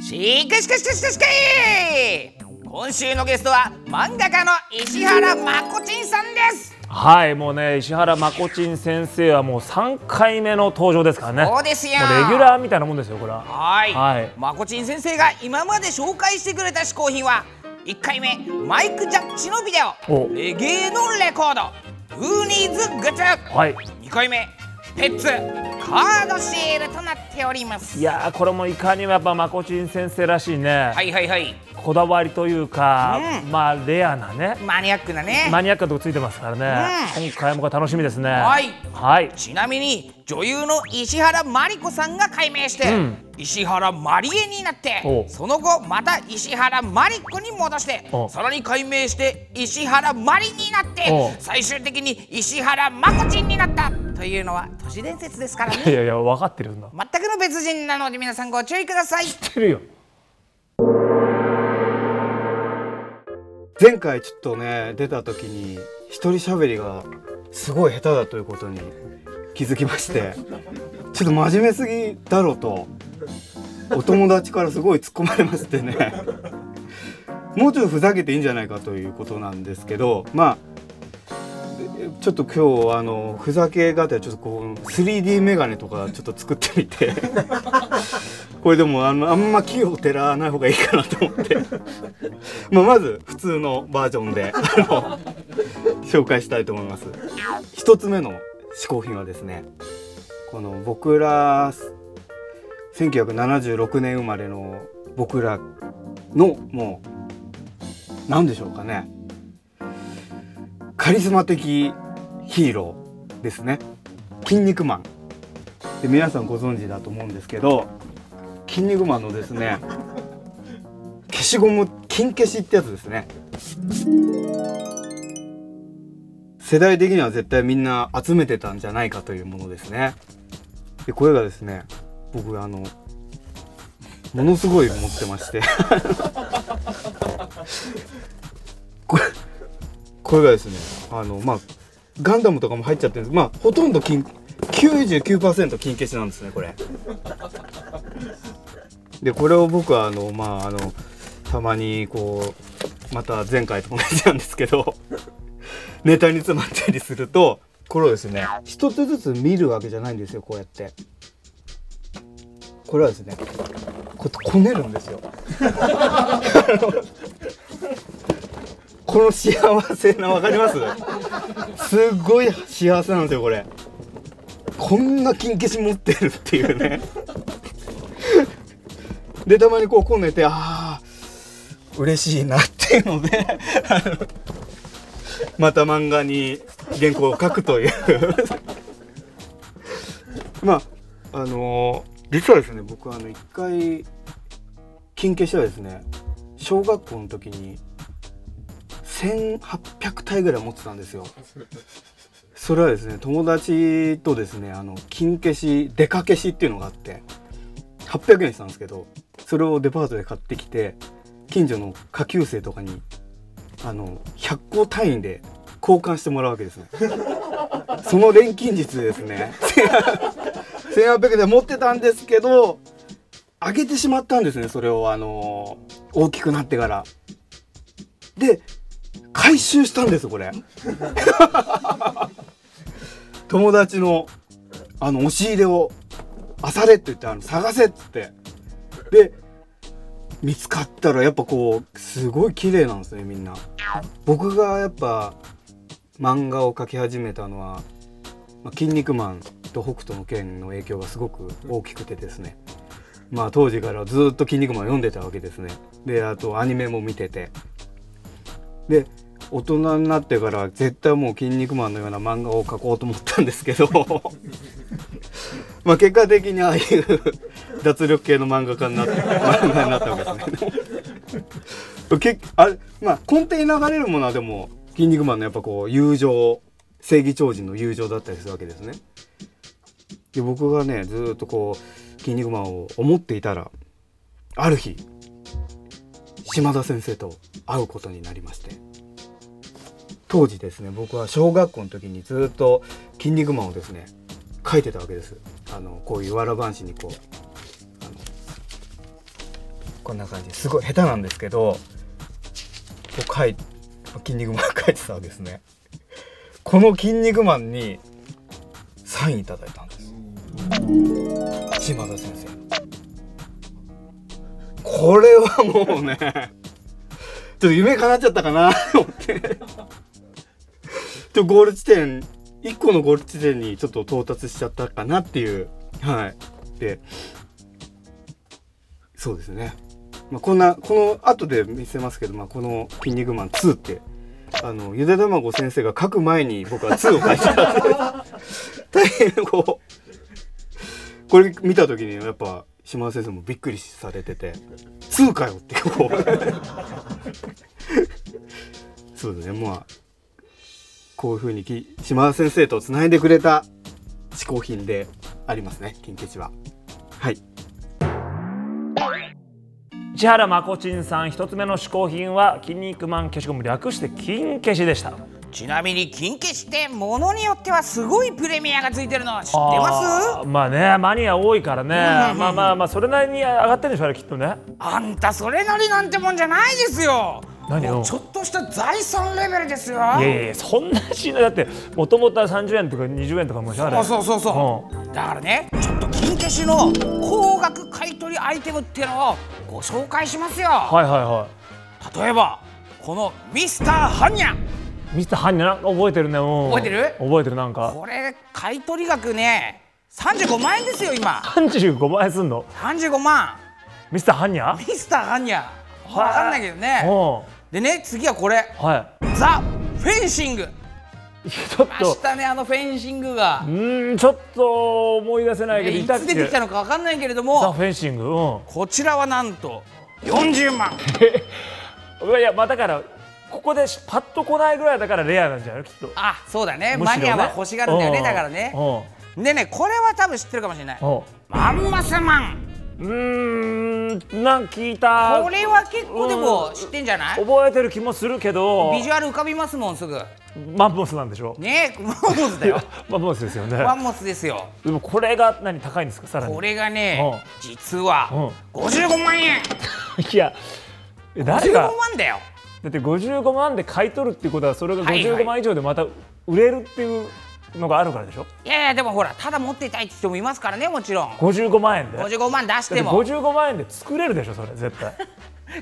しかしかしかしかしかい今週のゲストは漫画家の石原まこちんさんですはいもうね石原まこちん先生はもう3回目の登場ですからねそうですよレギュラーみたいなもんですよこれははい、はいまこちん先生が今まで紹介してくれた嗜好品は1回目マイク・ジャッジのビデオレゲエのレコードウーニーズグッズはい2回目ペッツカードシールとなっております。いやーこれもいかにもやっぱまこちん先生らしいね、はいはいはい。こだわりというか、うん。まあレアなね。マニアックなね。マニアックなとこついてますからね、今回も楽しみですね。はい。はい。ちなみに女優の石原まり子さんが改名して、うん。石原まりえになっておその後また石原まり子に戻しておさらに改名して石原まりになってお最終的に石原まこちんになった。というのは都市伝説ですからいねやいや分かってるんだ。全くの別人なので皆さんご注意ください。知ってるよ。前回ちょっとね出た時に一人喋りがすごい下手だということに気づきまして。ちょっと真面目すぎだろうと。お友達からすごい突っ込まれましてね。もうちょっとふざけていいんじゃないかということなんですけど。まあちょっと今日あのふざけがてちょっとこう 3D メガネとかちょっと作ってみて。これでもあのあんま木をてらない方がいいかなと思って。まあまず普通のバージョンであの紹介したいと思います。一つ目の嗜好品はですねこの僕ら1976年生まれの僕らのもう何でしょうかね。カリスマ的ヒーローですね。筋肉マン。で皆さんご存知だと思うんですけど筋肉マンのですね消しゴム金消しってやつですね。世代的には絶対みんな集めてたんじゃないかというものですね。でこれがですね僕あのものすごい持ってまして。これこれがですねあのまあガンダムとかも入っちゃってるんです。まあほとんど金99%金消しなんですねこれ。でこれを僕はあのまああのたまにこうまた前回と同じなんですけど。ネタに詰まったりするとこれをですね一つずつ見るわけじゃないんですよこうやって。これはですねこうこねるんですよ。この幸せなわかります？すごい幸せなんですよこれ。こんな金消し持ってるっていうね。でたまにこうこねてああ嬉しいなっていうのであのまた漫画に原稿を書くという。まああのー実はですね僕あの一回金消しはですね小学校の時に1800体ぐらい持ってたんですよ。それはですね友達とですねあの金消しデカ消しっていうのがあって800円したんですけどそれをデパートで買ってきて近所の下級生とかにあの100個単位で交換してもらうわけですね。その錬金術ですね 1800円で持ってたんですけどあげてしまったんですねそれを。あの大きくなってから。で回収したんですこれ。友達のあの押し入れをあされって言ってあの探せっつって。で見つかったらやっぱこうすごい綺麗なんですねみんな。僕がやっぱ漫画を描き始めたのは「まあ、筋肉マン」と「北斗の拳」の影響がすごく大きくてですね。まあ当時からずっと「筋肉マン」読んでたわけですね。であとアニメも見てて。で大人になってから絶対もう「筋肉マン」のような漫画を描こうと思ったんですけど。まあ結果的にああいう脱力系の漫画家になった漫画になったわけですねけあれまあ根底に流れるものはでも「筋肉マン」のやっぱこう友情正義超人の友情だったりするわけですね。で僕がねずっとこう「筋肉マン」を思っていたらある日島田先生と会うことになりまして当時ですね僕は小学校の時にずっと「筋肉マン」をですね書いてたわけですあのこういうわらばんしにこうこんな感じす。ごい下手なんですけどこう書い「筋肉マン」書いてたわけですね。この「筋肉マン」にサインいただいたんです。島田先生。これはもうねちょっと夢叶っちゃったかな。と思ってちょゴール地点1個のゴール地点にちょっと到達しちゃったかなっていう。はい。でそうですね、まあ、こんなこの後で見せますけど、まあ、この「筋肉マン2」ってあのゆで卵先生が書く前に僕は2を書いてた 大変こうこれ見た時にやっぱ島田先生もびっくりされてて「2かよ」ってこう。そうですねまあこういうふうにき島田先生とつないでくれた嗜好品でありますね金消しは。はい千原まこちんさん一つ目の嗜好品は筋肉マン消しゴム略して金消しでした。ちなみに金消しってものによってはすごいプレミアがついてるの知ってます？まあねマニア多いからね、まあまあまあそれなりに上がってるんでしょあれきっとね。あんたそれなりなんてもんじゃないですよ。何よもうちょっとした財産レベルですよ。いやいやそんなしない。だってもともとは30円とか20円とかもしあれそうそうそうそう、だからねちょっと金消しの高額買取アイテムっていうのをご紹介しますよ、はいはいは例えばこのミスターハンニャ。いミスターハンニャな？んか覚えてるね。うん。覚えてる？覚えてるなんか。これ買取額ね35万円ですよ今。35万円すんの？35万。ミスターハンニャ？ミスターハンニャ。分かんないけどね。うん。でね次はこれ。はザ・フェンシング。いちょっまと。したねあのフェンシングが。うーんちょっと思い出せないけどいつ出てきたのか分かんないけれどザ・もフェンシングうん。こちらはなんと 40万。いやまあだからここでパッと来ないぐらいだからレアなんじゃない？きっと。あそうだね。ね。マニアは欲しがるんだよねだからね。うん。でねこれは多分知ってるかもしれない。うん。マンマスマンうーんなんか聞いた。これは結構でも知ってんじゃない？覚えてる気もするけど。ビジュアル浮かびますもんすぐ。マンモスなんでしょ？ねマンモスだよ。マンモスですよね。マンモスですよ。でもこれが何高いんですか？さらに。これがねう実はう55万円。いやえ誰55が万だよ。だって55万で買い取るっていうことはそれがはいはい。55万以上でまた売れるっていうのがあるからでしょ？いやいやでもほらただ持っていたいって人もいますからねもちろん。55万円で。だって55万出しても。55万円で作れるでしょそれ。絶対。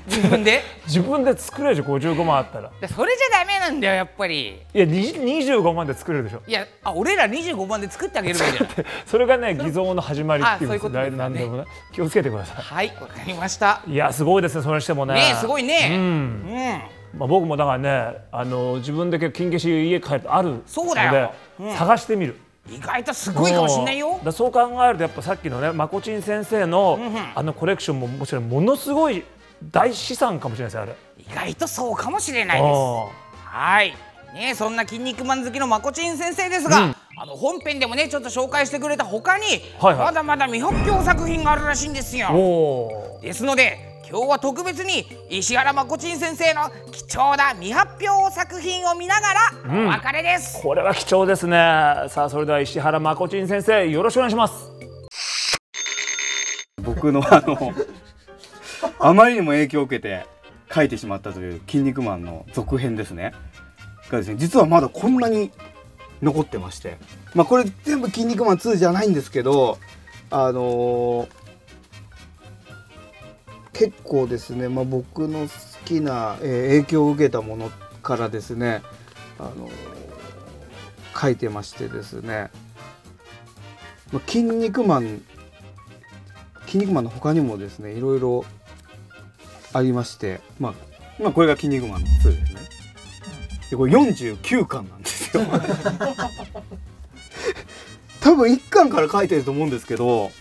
自分で？自分で作れるでしょ55万あったら。でそれじゃダメなんだよやっぱり。いやに25万で作れるでしょ。いやあ俺ら25万で作ってあげるべきじゃない それがね偽造の始まりっていうんですあそういうことですね。何でもね気をつけてくださはいわかりました。いいやすごいですねそれにしてもね。ねえすごいね。うん。うんまあ、僕もだからねあの自分で結構金消し家帰るとあるのでそうだよ。うん。探してみる。意外とすごいかもしんないよ。うん。だそう考えるとやっぱさっきのねまこちん先生の、んうん。あのコレクションももちろんものすごい大資産かもしれないですよあれ。意外とそうかもしれないです。はい。ねそんな筋肉マン好きのまこちん先生ですが、うん。あの本編でもねちょっと紹介してくれた他に、はいはい。まだまだ未発表作品があるらしいんですよ。ですので今日は特別に石原まこちん先生の貴重な未発表作品を見ながらん。お別れです、これは貴重ですね。さあそれでは石原まこちん先生よろしくお願いします。僕のあのあまりにも影響を受けて書いてしまったという「筋肉マン」の続編ですね。がですね実はまだこんなに残ってまして。まあこれ全部「筋肉マン2」じゃないんですけどあのー結構ですね、まあ、僕の好きな、えー影響を受けたものからですねあのー書いてましてですね「まあ、筋肉マン」筋肉マンの他にもですねいろいろありましてまあまあこれが筋肉マン2ですね。でこれ49巻なんですよ。多分1巻から書いてると思うんですけど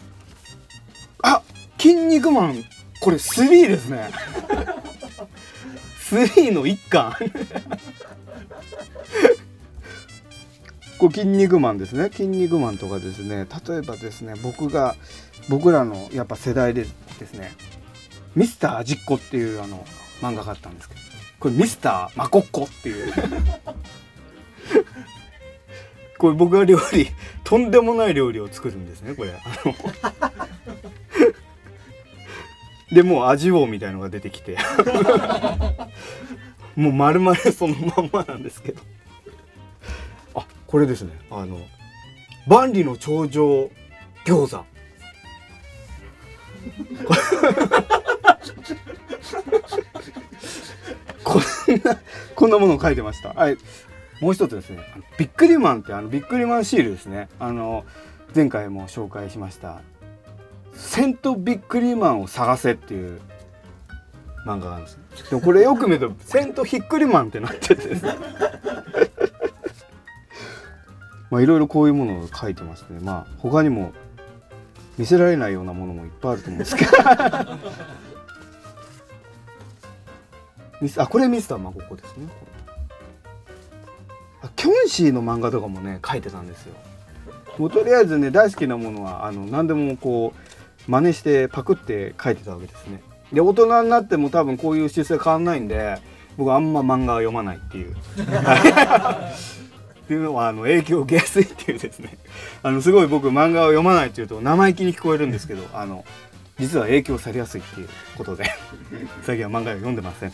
あ筋肉マンこれ3ですね。3の一巻これ筋肉マンですね。筋肉マンとかですね。例えばですね僕が僕らのやっぱ世代でですね。ミスター味っ子っていうあの漫画があったんですけど。これミスターマコッコっていう。これ僕が料理とんでもない料理を作るんですねこれ。あのでもう味王みたいのが出てきて。もう丸々そのまんまなんですけど。あこれですね。あの万里の長城餃子。こんなこんなものを書いてました。はいもう一つですね。ビックリマンってあのビックリマンシールですね。あの前回も紹介しましたセントビックリマンを探せっていう漫画があるんですでもこれよく見ると セントヒックリマンってなってて。まあいろいろこういうものを書いてますねまあ他にも見せられないようなものもいっぱいあると思うんですけど。ミスあこれミスターマココですね。あキョンシーの漫画とかもね書いてたんですよ。もうとりあえずね大好きなものはあの何でもこう真似してパクって書いてたわけですね。で大人になっても多分こういう姿勢変わんないんで僕あんま漫画は読まないっていう。っていうのはあの影響を受けやすいっていうですね。あのすごい僕漫画を読まないっていうと生意気に聞こえるんですけどあの実は影響されやすいっていうことで最近は漫画を読んでません